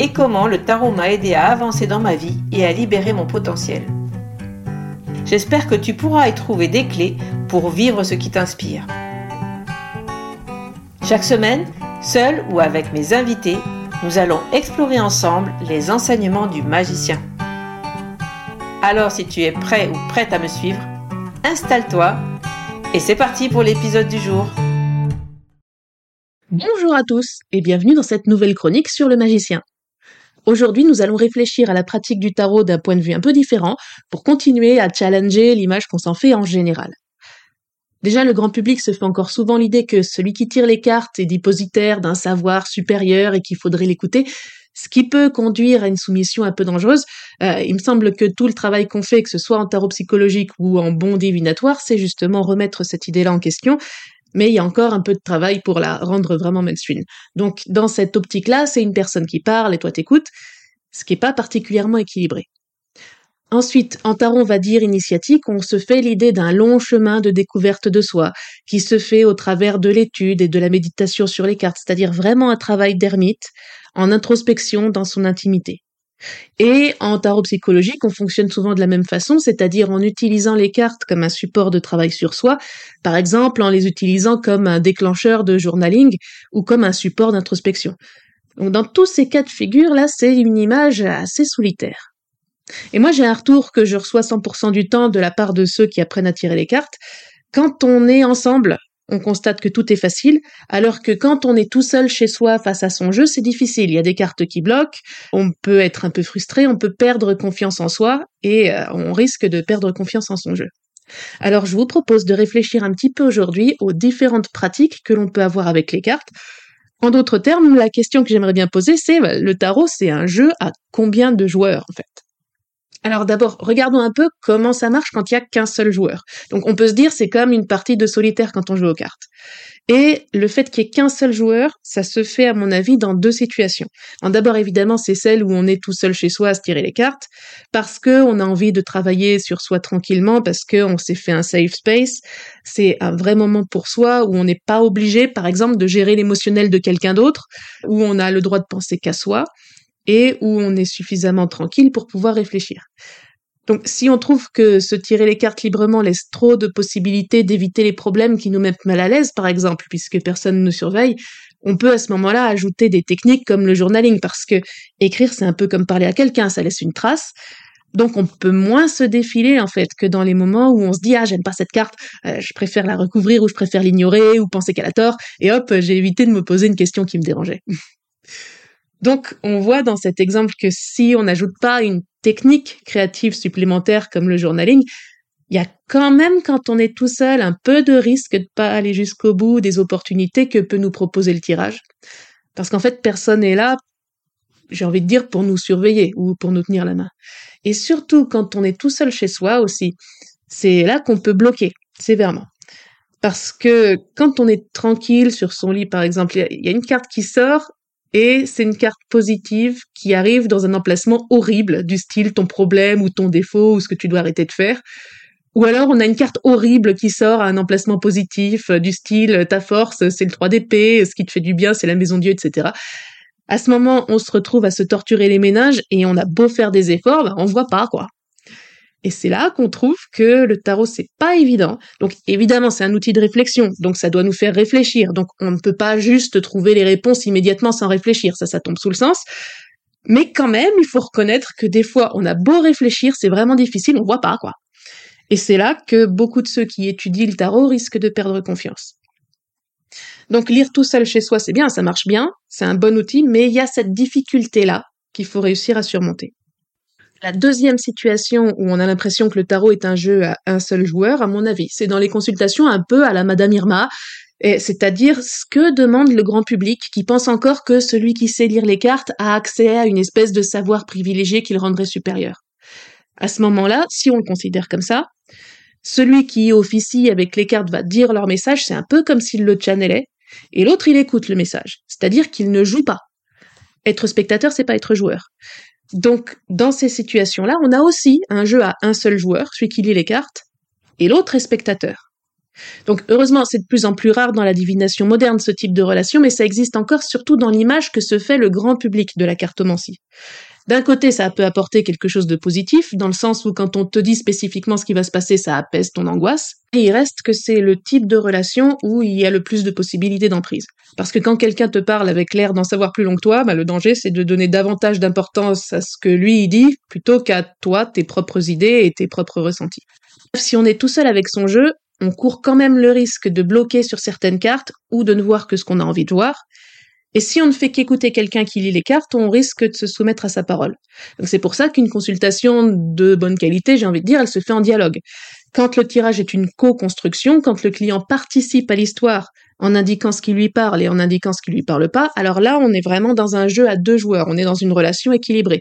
et comment le tarot m'a aidé à avancer dans ma vie et à libérer mon potentiel. J'espère que tu pourras y trouver des clés pour vivre ce qui t'inspire. Chaque semaine, seul ou avec mes invités, nous allons explorer ensemble les enseignements du magicien. Alors si tu es prêt ou prête à me suivre, installe-toi et c'est parti pour l'épisode du jour. Bonjour à tous et bienvenue dans cette nouvelle chronique sur le magicien. Aujourd'hui, nous allons réfléchir à la pratique du tarot d'un point de vue un peu différent pour continuer à challenger l'image qu'on s'en fait en général. Déjà, le grand public se fait encore souvent l'idée que celui qui tire les cartes est dépositaire d'un savoir supérieur et qu'il faudrait l'écouter, ce qui peut conduire à une soumission un peu dangereuse. Euh, il me semble que tout le travail qu'on fait, que ce soit en tarot psychologique ou en bon divinatoire, c'est justement remettre cette idée-là en question mais il y a encore un peu de travail pour la rendre vraiment mainstream. Donc, dans cette optique-là, c'est une personne qui parle et toi t'écoutes, ce qui n'est pas particulièrement équilibré. Ensuite, en tarot, va dire initiatique, on se fait l'idée d'un long chemin de découverte de soi, qui se fait au travers de l'étude et de la méditation sur les cartes, c'est-à-dire vraiment un travail d'ermite, en introspection dans son intimité. Et en tarot psychologique, on fonctionne souvent de la même façon, c'est-à-dire en utilisant les cartes comme un support de travail sur soi, par exemple en les utilisant comme un déclencheur de journaling ou comme un support d'introspection. Donc dans tous ces cas de figure, là, c'est une image assez solitaire. Et moi, j'ai un retour que je reçois 100% du temps de la part de ceux qui apprennent à tirer les cartes. Quand on est ensemble, on constate que tout est facile, alors que quand on est tout seul chez soi face à son jeu, c'est difficile. Il y a des cartes qui bloquent, on peut être un peu frustré, on peut perdre confiance en soi et euh, on risque de perdre confiance en son jeu. Alors je vous propose de réfléchir un petit peu aujourd'hui aux différentes pratiques que l'on peut avoir avec les cartes. En d'autres termes, la question que j'aimerais bien poser, c'est bah, le tarot, c'est un jeu à combien de joueurs en fait? Alors d'abord, regardons un peu comment ça marche quand il y a qu'un seul joueur. Donc on peut se dire c'est comme une partie de solitaire quand on joue aux cartes. Et le fait qu'il y ait qu'un seul joueur, ça se fait à mon avis dans deux situations. D'abord évidemment c'est celle où on est tout seul chez soi à se tirer les cartes parce que on a envie de travailler sur soi tranquillement parce que on s'est fait un safe space. C'est un vrai moment pour soi où on n'est pas obligé par exemple de gérer l'émotionnel de quelqu'un d'autre, où on a le droit de penser qu'à soi et où on est suffisamment tranquille pour pouvoir réfléchir. Donc si on trouve que se tirer les cartes librement laisse trop de possibilités d'éviter les problèmes qui nous mettent mal à l'aise, par exemple, puisque personne ne nous surveille, on peut à ce moment-là ajouter des techniques comme le journaling, parce que écrire c'est un peu comme parler à quelqu'un, ça laisse une trace. Donc on peut moins se défiler en fait que dans les moments où on se dit ah j'aime pas cette carte, euh, je préfère la recouvrir ou je préfère l'ignorer ou penser qu'elle a tort et hop j'ai évité de me poser une question qui me dérangeait. Donc, on voit dans cet exemple que si on n'ajoute pas une technique créative supplémentaire comme le journaling, il y a quand même, quand on est tout seul, un peu de risque de pas aller jusqu'au bout des opportunités que peut nous proposer le tirage. Parce qu'en fait, personne n'est là, j'ai envie de dire, pour nous surveiller ou pour nous tenir la main. Et surtout, quand on est tout seul chez soi aussi, c'est là qu'on peut bloquer sévèrement. Parce que quand on est tranquille sur son lit, par exemple, il y a une carte qui sort et c'est une carte positive qui arrive dans un emplacement horrible du style ton problème ou ton défaut ou ce que tu dois arrêter de faire. Ou alors on a une carte horrible qui sort à un emplacement positif du style ta force c'est le 3 d'épée, ce qui te fait du bien c'est la maison Dieu, etc. À ce moment on se retrouve à se torturer les ménages et on a beau faire des efforts, bah, on voit pas quoi. Et c'est là qu'on trouve que le tarot, c'est pas évident. Donc, évidemment, c'est un outil de réflexion. Donc, ça doit nous faire réfléchir. Donc, on ne peut pas juste trouver les réponses immédiatement sans réfléchir. Ça, ça tombe sous le sens. Mais quand même, il faut reconnaître que des fois, on a beau réfléchir, c'est vraiment difficile, on voit pas, quoi. Et c'est là que beaucoup de ceux qui étudient le tarot risquent de perdre confiance. Donc, lire tout seul chez soi, c'est bien, ça marche bien, c'est un bon outil, mais il y a cette difficulté-là qu'il faut réussir à surmonter. La deuxième situation où on a l'impression que le tarot est un jeu à un seul joueur, à mon avis, c'est dans les consultations un peu à la Madame Irma, c'est-à-dire ce que demande le grand public qui pense encore que celui qui sait lire les cartes a accès à une espèce de savoir privilégié qui le rendrait supérieur. À ce moment-là, si on le considère comme ça, celui qui officie avec les cartes va dire leur message, c'est un peu comme s'il le channelait, et l'autre il écoute le message, c'est-à-dire qu'il ne joue pas. Être spectateur, c'est pas être joueur. Donc, dans ces situations-là, on a aussi un jeu à un seul joueur, celui qui lit les cartes, et l'autre est spectateur. Donc, heureusement, c'est de plus en plus rare dans la divination moderne ce type de relation, mais ça existe encore surtout dans l'image que se fait le grand public de la cartomancie. D'un côté, ça peut apporter quelque chose de positif, dans le sens où quand on te dit spécifiquement ce qui va se passer, ça apaise ton angoisse. Et il reste que c'est le type de relation où il y a le plus de possibilités d'emprise. Parce que quand quelqu'un te parle avec l'air d'en savoir plus long que toi, bah, le danger c'est de donner davantage d'importance à ce que lui il dit, plutôt qu'à toi, tes propres idées et tes propres ressentis. Si on est tout seul avec son jeu, on court quand même le risque de bloquer sur certaines cartes ou de ne voir que ce qu'on a envie de voir, et si on ne fait qu'écouter quelqu'un qui lit les cartes, on risque de se soumettre à sa parole. Donc c'est pour ça qu'une consultation de bonne qualité, j'ai envie de dire, elle se fait en dialogue. Quand le tirage est une co-construction, quand le client participe à l'histoire en indiquant ce qui lui parle et en indiquant ce qui lui parle pas, alors là, on est vraiment dans un jeu à deux joueurs, on est dans une relation équilibrée.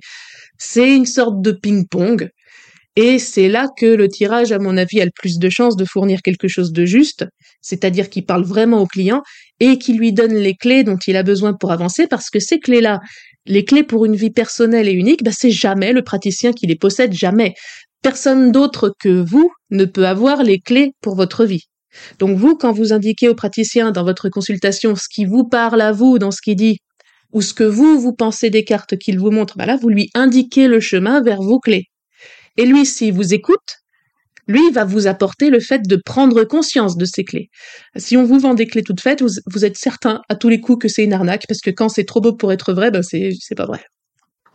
C'est une sorte de ping-pong, et c'est là que le tirage, à mon avis, a le plus de chances de fournir quelque chose de juste, c'est-à-dire qu'il parle vraiment au client et qui lui donne les clés dont il a besoin pour avancer, parce que ces clés-là, les clés pour une vie personnelle et unique, bah, c'est jamais le praticien qui les possède, jamais. Personne d'autre que vous ne peut avoir les clés pour votre vie. Donc vous, quand vous indiquez au praticien dans votre consultation ce qui vous parle à vous dans ce qu'il dit, ou ce que vous, vous pensez des cartes qu'il vous montre, bah vous lui indiquez le chemin vers vos clés. Et lui, s'il vous écoute, lui va vous apporter le fait de prendre conscience de ces clés. Si on vous vend des clés toutes faites, vous, êtes certain à tous les coups que c'est une arnaque, parce que quand c'est trop beau pour être vrai, ben c'est, pas vrai.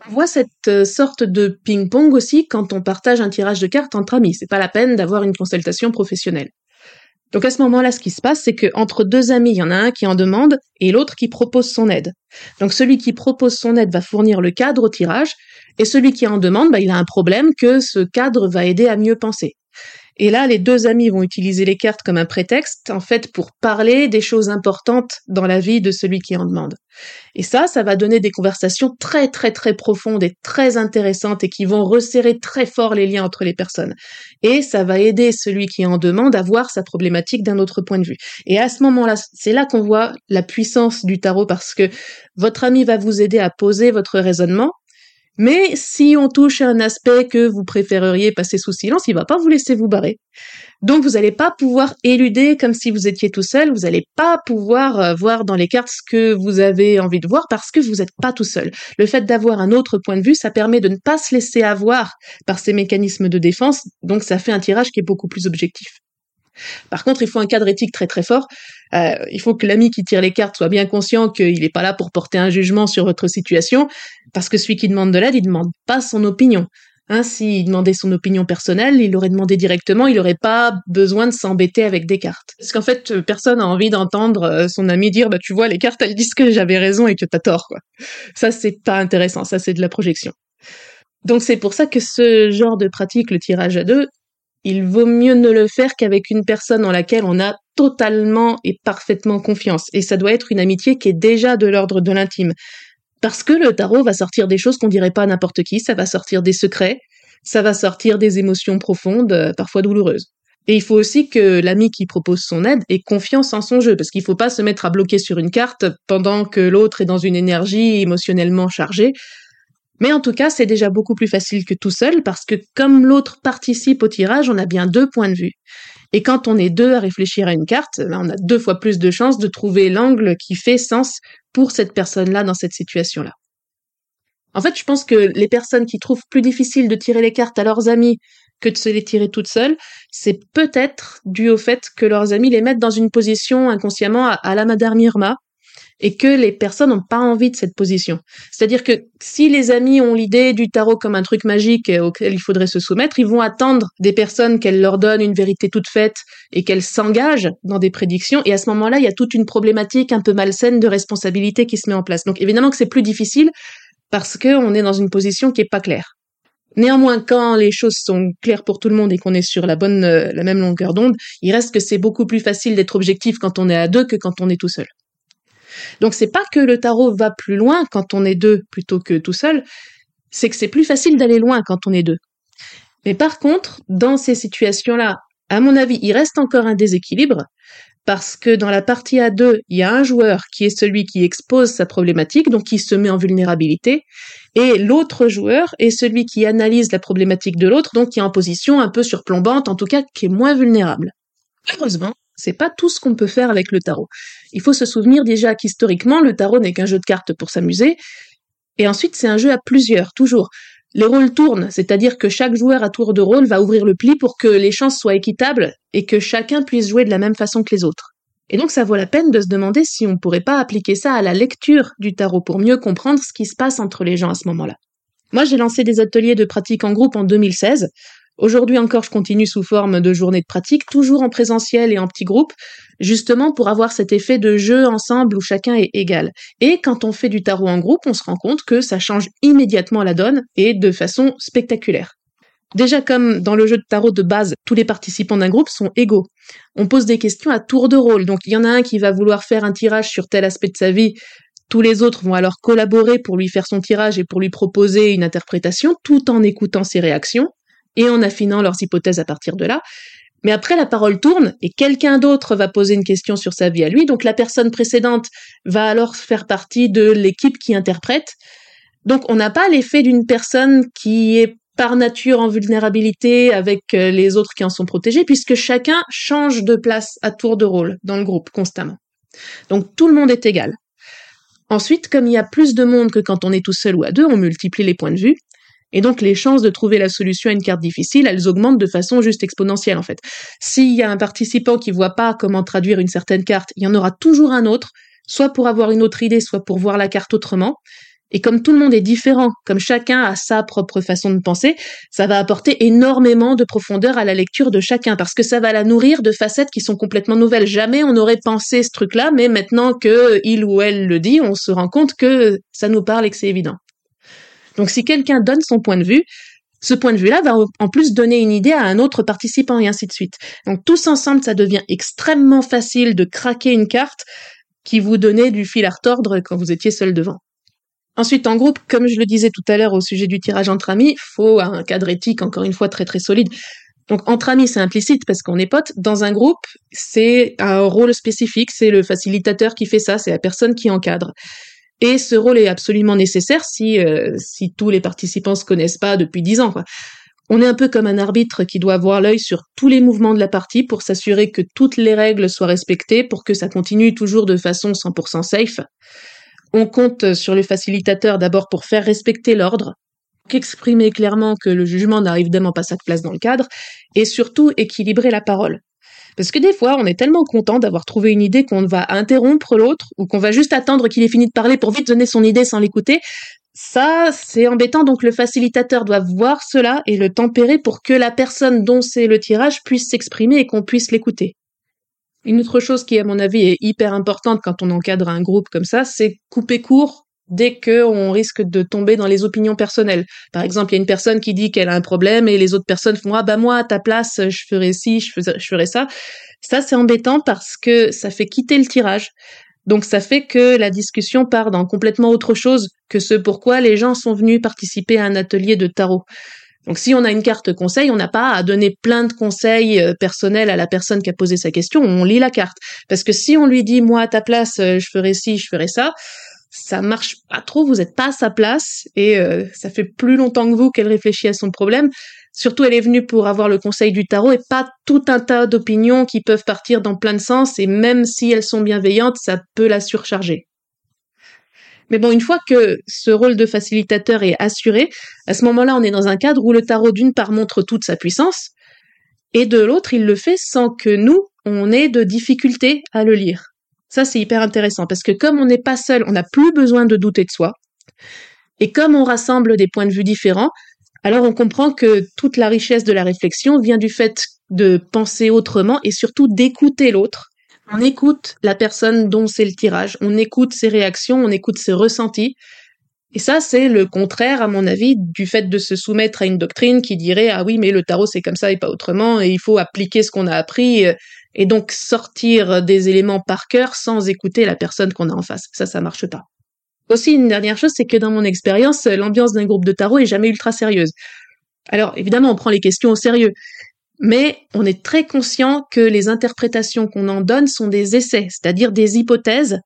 On voit cette euh, sorte de ping-pong aussi quand on partage un tirage de cartes entre amis. C'est pas la peine d'avoir une consultation professionnelle. Donc à ce moment-là, ce qui se passe, c'est qu'entre deux amis, il y en a un qui en demande et l'autre qui propose son aide. Donc celui qui propose son aide va fournir le cadre au tirage et celui qui en demande, bah, il a un problème que ce cadre va aider à mieux penser. Et là, les deux amis vont utiliser les cartes comme un prétexte, en fait, pour parler des choses importantes dans la vie de celui qui en demande. Et ça, ça va donner des conversations très, très, très profondes et très intéressantes et qui vont resserrer très fort les liens entre les personnes. Et ça va aider celui qui en demande à voir sa problématique d'un autre point de vue. Et à ce moment-là, c'est là qu'on voit la puissance du tarot parce que votre ami va vous aider à poser votre raisonnement mais si on touche à un aspect que vous préféreriez passer sous silence, il va pas vous laisser vous barrer. Donc vous n'allez pas pouvoir éluder comme si vous étiez tout seul, vous n'allez pas pouvoir euh, voir dans les cartes ce que vous avez envie de voir parce que vous n'êtes pas tout seul. Le fait d'avoir un autre point de vue, ça permet de ne pas se laisser avoir par ces mécanismes de défense, donc ça fait un tirage qui est beaucoup plus objectif. Par contre, il faut un cadre éthique très très fort. Euh, il faut que l'ami qui tire les cartes soit bien conscient qu'il n'est pas là pour porter un jugement sur votre situation, parce que celui qui demande de l'aide, il demande pas son opinion. Hein, s'il demandait son opinion personnelle, il l'aurait demandé directement, il n'aurait pas besoin de s'embêter avec des cartes. Parce qu'en fait, personne n'a envie d'entendre euh, son ami dire, bah tu vois, les cartes, elles disent que j'avais raison et que t'as tort, quoi. Ça, c'est pas intéressant, ça, c'est de la projection. Donc c'est pour ça que ce genre de pratique, le tirage à deux, il vaut mieux ne le faire qu'avec une personne en laquelle on a totalement et parfaitement confiance. Et ça doit être une amitié qui est déjà de l'ordre de l'intime. Parce que le tarot va sortir des choses qu'on dirait pas à n'importe qui, ça va sortir des secrets, ça va sortir des émotions profondes, euh, parfois douloureuses. Et il faut aussi que l'ami qui propose son aide ait confiance en son jeu, parce qu'il ne faut pas se mettre à bloquer sur une carte pendant que l'autre est dans une énergie émotionnellement chargée. Mais en tout cas, c'est déjà beaucoup plus facile que tout seul, parce que comme l'autre participe au tirage, on a bien deux points de vue. Et quand on est deux à réfléchir à une carte, ben, on a deux fois plus de chances de trouver l'angle qui fait sens pour cette personne-là dans cette situation-là. En fait, je pense que les personnes qui trouvent plus difficile de tirer les cartes à leurs amis que de se les tirer toutes seules, c'est peut-être dû au fait que leurs amis les mettent dans une position inconsciemment à, la et que les personnes n'ont pas envie de cette position. C'est-à-dire que si les amis ont l'idée du tarot comme un truc magique auquel il faudrait se soumettre, ils vont attendre des personnes qu'elles leur donnent une vérité toute faite et qu'elles s'engagent dans des prédictions. Et à ce moment-là, il y a toute une problématique un peu malsaine de responsabilité qui se met en place. Donc évidemment que c'est plus difficile parce qu'on est dans une position qui est pas claire. Néanmoins, quand les choses sont claires pour tout le monde et qu'on est sur la bonne, euh, la même longueur d'onde, il reste que c'est beaucoup plus facile d'être objectif quand on est à deux que quand on est tout seul. Donc c'est pas que le tarot va plus loin quand on est deux plutôt que tout seul, c'est que c'est plus facile d'aller loin quand on est deux. Mais par contre, dans ces situations-là, à mon avis, il reste encore un déséquilibre parce que dans la partie à deux, il y a un joueur qui est celui qui expose sa problématique, donc qui se met en vulnérabilité, et l'autre joueur est celui qui analyse la problématique de l'autre, donc qui est en position un peu surplombante, en tout cas qui est moins vulnérable. Heureusement, c'est pas tout ce qu'on peut faire avec le tarot. Il faut se souvenir déjà qu'historiquement, le tarot n'est qu'un jeu de cartes pour s'amuser, et ensuite c'est un jeu à plusieurs, toujours. Les rôles tournent, c'est-à-dire que chaque joueur à tour de rôle va ouvrir le pli pour que les chances soient équitables et que chacun puisse jouer de la même façon que les autres. Et donc ça vaut la peine de se demander si on pourrait pas appliquer ça à la lecture du tarot pour mieux comprendre ce qui se passe entre les gens à ce moment-là. Moi, j'ai lancé des ateliers de pratique en groupe en 2016. Aujourd'hui encore, je continue sous forme de journées de pratique, toujours en présentiel et en petits groupes, justement pour avoir cet effet de jeu ensemble où chacun est égal. Et quand on fait du tarot en groupe, on se rend compte que ça change immédiatement la donne et de façon spectaculaire. Déjà comme dans le jeu de tarot de base, tous les participants d'un groupe sont égaux. On pose des questions à tour de rôle, donc il y en a un qui va vouloir faire un tirage sur tel aspect de sa vie, tous les autres vont alors collaborer pour lui faire son tirage et pour lui proposer une interprétation, tout en écoutant ses réactions et en affinant leurs hypothèses à partir de là. Mais après, la parole tourne et quelqu'un d'autre va poser une question sur sa vie à lui. Donc la personne précédente va alors faire partie de l'équipe qui interprète. Donc on n'a pas l'effet d'une personne qui est par nature en vulnérabilité avec euh, les autres qui en sont protégés, puisque chacun change de place à tour de rôle dans le groupe constamment. Donc tout le monde est égal. Ensuite, comme il y a plus de monde que quand on est tout seul ou à deux, on multiplie les points de vue. Et donc les chances de trouver la solution à une carte difficile, elles augmentent de façon juste exponentielle en fait. S'il y a un participant qui voit pas comment traduire une certaine carte, il y en aura toujours un autre, soit pour avoir une autre idée, soit pour voir la carte autrement. Et comme tout le monde est différent, comme chacun a sa propre façon de penser, ça va apporter énormément de profondeur à la lecture de chacun, parce que ça va la nourrir de facettes qui sont complètement nouvelles. Jamais on n'aurait pensé ce truc-là, mais maintenant que il ou elle le dit, on se rend compte que ça nous parle et que c'est évident. Donc si quelqu'un donne son point de vue, ce point de vue-là va en plus donner une idée à un autre participant et ainsi de suite. Donc tous ensemble, ça devient extrêmement facile de craquer une carte qui vous donnait du fil à retordre quand vous étiez seul devant. Ensuite, en groupe, comme je le disais tout à l'heure au sujet du tirage entre amis, faut un cadre éthique encore une fois très très solide. Donc entre amis, c'est implicite parce qu'on est potes. Dans un groupe, c'est un rôle spécifique, c'est le facilitateur qui fait ça, c'est la personne qui encadre. Et ce rôle est absolument nécessaire si, euh, si tous les participants se connaissent pas depuis dix ans. On est un peu comme un arbitre qui doit avoir l'œil sur tous les mouvements de la partie pour s'assurer que toutes les règles soient respectées pour que ça continue toujours de façon 100% safe. On compte sur le facilitateur d'abord pour faire respecter l'ordre, exprimer clairement que le jugement n'arrive évidemment pas sa place dans le cadre, et surtout équilibrer la parole. Parce que des fois, on est tellement content d'avoir trouvé une idée qu'on va interrompre l'autre ou qu'on va juste attendre qu'il ait fini de parler pour vite donner son idée sans l'écouter. Ça, c'est embêtant. Donc, le facilitateur doit voir cela et le tempérer pour que la personne dont c'est le tirage puisse s'exprimer et qu'on puisse l'écouter. Une autre chose qui, à mon avis, est hyper importante quand on encadre un groupe comme ça, c'est couper court dès qu'on risque de tomber dans les opinions personnelles. Par exemple, il y a une personne qui dit qu'elle a un problème et les autres personnes font ah bah moi à ta place je ferais ci, je ferais, je ferais ça. Ça c'est embêtant parce que ça fait quitter le tirage. Donc ça fait que la discussion part dans complètement autre chose que ce pourquoi les gens sont venus participer à un atelier de tarot. Donc si on a une carte conseil, on n'a pas à donner plein de conseils euh, personnels à la personne qui a posé sa question, on lit la carte. Parce que si on lui dit moi à ta place, euh, je ferai ci, je ferai ça, ça marche pas trop, vous n'êtes pas à sa place et euh, ça fait plus longtemps que vous qu'elle réfléchit à son problème. Surtout, elle est venue pour avoir le conseil du tarot et pas tout un tas d'opinions qui peuvent partir dans plein de sens et même si elles sont bienveillantes, ça peut la surcharger. Mais bon, une fois que ce rôle de facilitateur est assuré, à ce moment-là, on est dans un cadre où le tarot, d'une part, montre toute sa puissance, et de l'autre, il le fait sans que nous, on ait de difficulté à le lire. Ça, c'est hyper intéressant, parce que comme on n'est pas seul, on n'a plus besoin de douter de soi. Et comme on rassemble des points de vue différents, alors on comprend que toute la richesse de la réflexion vient du fait de penser autrement et surtout d'écouter l'autre on écoute la personne dont c'est le tirage, on écoute ses réactions, on écoute ses ressentis. Et ça, c'est le contraire, à mon avis, du fait de se soumettre à une doctrine qui dirait ah oui, mais le tarot c'est comme ça et pas autrement, et il faut appliquer ce qu'on a appris, euh, et donc sortir des éléments par cœur sans écouter la personne qu'on a en face. Ça, ça marche pas. Aussi, une dernière chose, c'est que dans mon expérience, l'ambiance d'un groupe de tarot est jamais ultra sérieuse. Alors, évidemment, on prend les questions au sérieux, mais on est très conscient que les interprétations qu'on en donne sont des essais, c'est-à-dire des hypothèses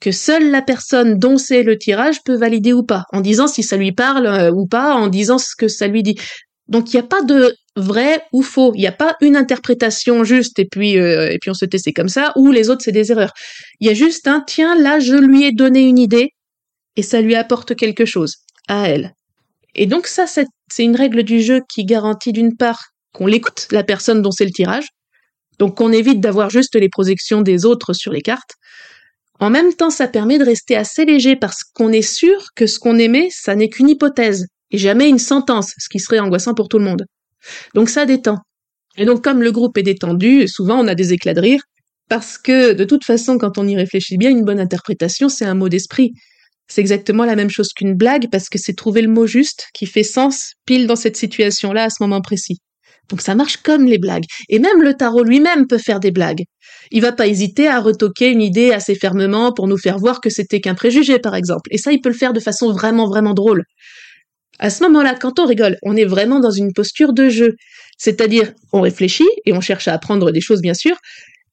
que seule la personne dont c'est le tirage peut valider ou pas, en disant si ça lui parle euh, ou pas, en disant ce que ça lui dit. Donc il n'y a pas de vrai ou faux, il n'y a pas une interprétation juste et puis euh, et puis on se tait c'est comme ça, ou les autres c'est des erreurs. Il y a juste un tiens là je lui ai donné une idée et ça lui apporte quelque chose à elle. Et donc ça c'est une règle du jeu qui garantit d'une part qu'on l'écoute, la personne dont c'est le tirage, donc qu'on évite d'avoir juste les projections des autres sur les cartes. En même temps, ça permet de rester assez léger parce qu'on est sûr que ce qu'on émet, ça n'est qu'une hypothèse et jamais une sentence, ce qui serait angoissant pour tout le monde. Donc ça détend. Et donc comme le groupe est détendu, souvent on a des éclats de rire parce que de toute façon, quand on y réfléchit bien, une bonne interprétation, c'est un mot d'esprit. C'est exactement la même chose qu'une blague parce que c'est trouver le mot juste qui fait sens pile dans cette situation-là à ce moment précis. Donc ça marche comme les blagues. Et même le tarot lui-même peut faire des blagues. Il va pas hésiter à retoquer une idée assez fermement pour nous faire voir que c'était qu'un préjugé, par exemple. Et ça, il peut le faire de façon vraiment, vraiment drôle. À ce moment-là, quand on rigole, on est vraiment dans une posture de jeu. C'est-à-dire, on réfléchit et on cherche à apprendre des choses, bien sûr,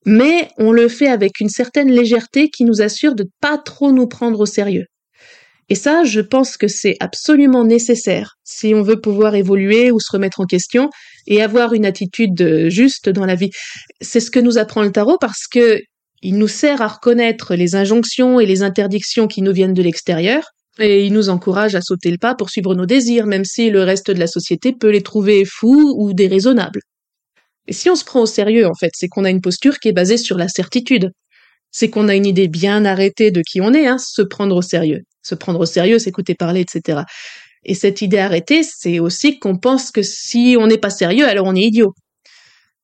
mais on le fait avec une certaine légèreté qui nous assure de pas trop nous prendre au sérieux. Et ça, je pense que c'est absolument nécessaire si on veut pouvoir évoluer ou se remettre en question et avoir une attitude juste dans la vie. C'est ce que nous apprend le tarot parce que il nous sert à reconnaître les injonctions et les interdictions qui nous viennent de l'extérieur et il nous encourage à sauter le pas pour suivre nos désirs, même si le reste de la société peut les trouver fous ou déraisonnables. Et si on se prend au sérieux, en fait, c'est qu'on a une posture qui est basée sur la certitude. C'est qu'on a une idée bien arrêtée de qui on est, hein, se prendre au sérieux se prendre au sérieux, s'écouter parler, etc. Et cette idée arrêtée, c'est aussi qu'on pense que si on n'est pas sérieux, alors on est idiot.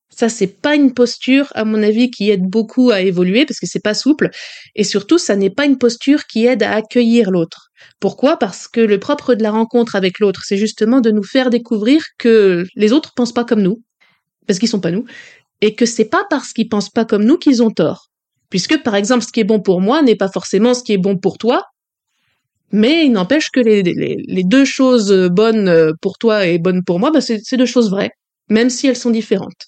Ça, c'est pas une posture, à mon avis, qui aide beaucoup à évoluer parce que c'est pas souple. Et surtout, ça n'est pas une posture qui aide à accueillir l'autre. Pourquoi? Parce que le propre de la rencontre avec l'autre, c'est justement de nous faire découvrir que les autres pensent pas comme nous. Parce qu'ils sont pas nous. Et que c'est pas parce qu'ils pensent pas comme nous qu'ils ont tort. Puisque, par exemple, ce qui est bon pour moi n'est pas forcément ce qui est bon pour toi, mais il n'empêche que les, deux choses bonnes pour toi et bonnes pour moi, bah c'est deux choses vraies, même si elles sont différentes.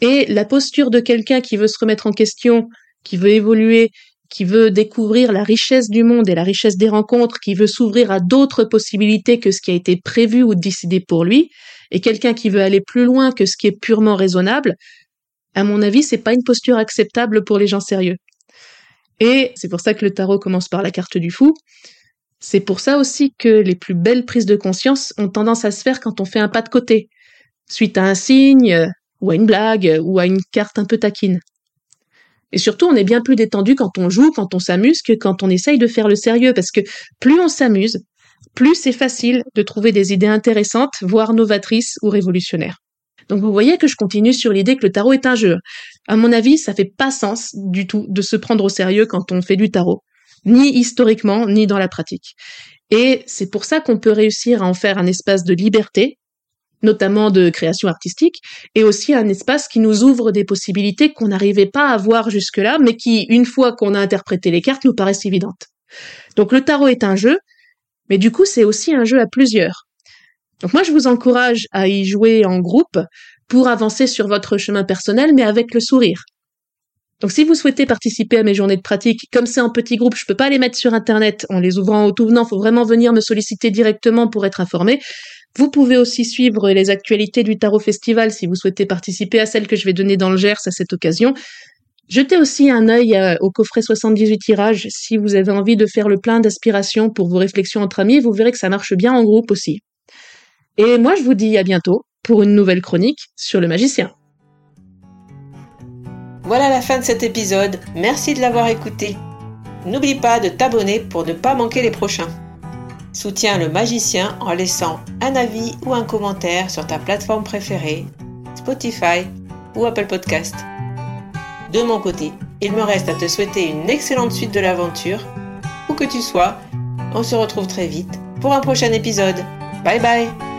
Et la posture de quelqu'un qui veut se remettre en question, qui veut évoluer, qui veut découvrir la richesse du monde et la richesse des rencontres, qui veut s'ouvrir à d'autres possibilités que ce qui a été prévu ou décidé pour lui, et quelqu'un qui veut aller plus loin que ce qui est purement raisonnable, à mon avis, c'est pas une posture acceptable pour les gens sérieux. Et c'est pour ça que le tarot commence par la carte du fou. C'est pour ça aussi que les plus belles prises de conscience ont tendance à se faire quand on fait un pas de côté, suite à un signe, ou à une blague, ou à une carte un peu taquine. Et surtout, on est bien plus détendu quand on joue, quand on s'amuse, que quand on essaye de faire le sérieux, parce que plus on s'amuse, plus c'est facile de trouver des idées intéressantes, voire novatrices ou révolutionnaires. Donc vous voyez que je continue sur l'idée que le tarot est un jeu. À mon avis, ça fait pas sens du tout de se prendre au sérieux quand on fait du tarot ni historiquement, ni dans la pratique. Et c'est pour ça qu'on peut réussir à en faire un espace de liberté, notamment de création artistique, et aussi un espace qui nous ouvre des possibilités qu'on n'arrivait pas à voir jusque-là, mais qui, une fois qu'on a interprété les cartes, nous paraissent évidentes. Donc le tarot est un jeu, mais du coup c'est aussi un jeu à plusieurs. Donc moi, je vous encourage à y jouer en groupe pour avancer sur votre chemin personnel, mais avec le sourire. Donc si vous souhaitez participer à mes journées de pratique, comme c'est en petit groupe, je peux pas les mettre sur internet en les ouvrant au tout venant, faut vraiment venir me solliciter directement pour être informé. Vous pouvez aussi suivre les actualités du Tarot Festival si vous souhaitez participer à celle que je vais donner dans le Gers à cette occasion. Jetez aussi un œil euh, au coffret 78 tirages si vous avez envie de faire le plein d'aspiration pour vos réflexions entre amis, vous verrez que ça marche bien en groupe aussi. Et moi je vous dis à bientôt pour une nouvelle chronique sur le magicien. Voilà la fin de cet épisode, merci de l'avoir écouté. N'oublie pas de t'abonner pour ne pas manquer les prochains. Soutiens le magicien en laissant un avis ou un commentaire sur ta plateforme préférée, Spotify ou Apple Podcast. De mon côté, il me reste à te souhaiter une excellente suite de l'aventure. Où que tu sois, on se retrouve très vite pour un prochain épisode. Bye bye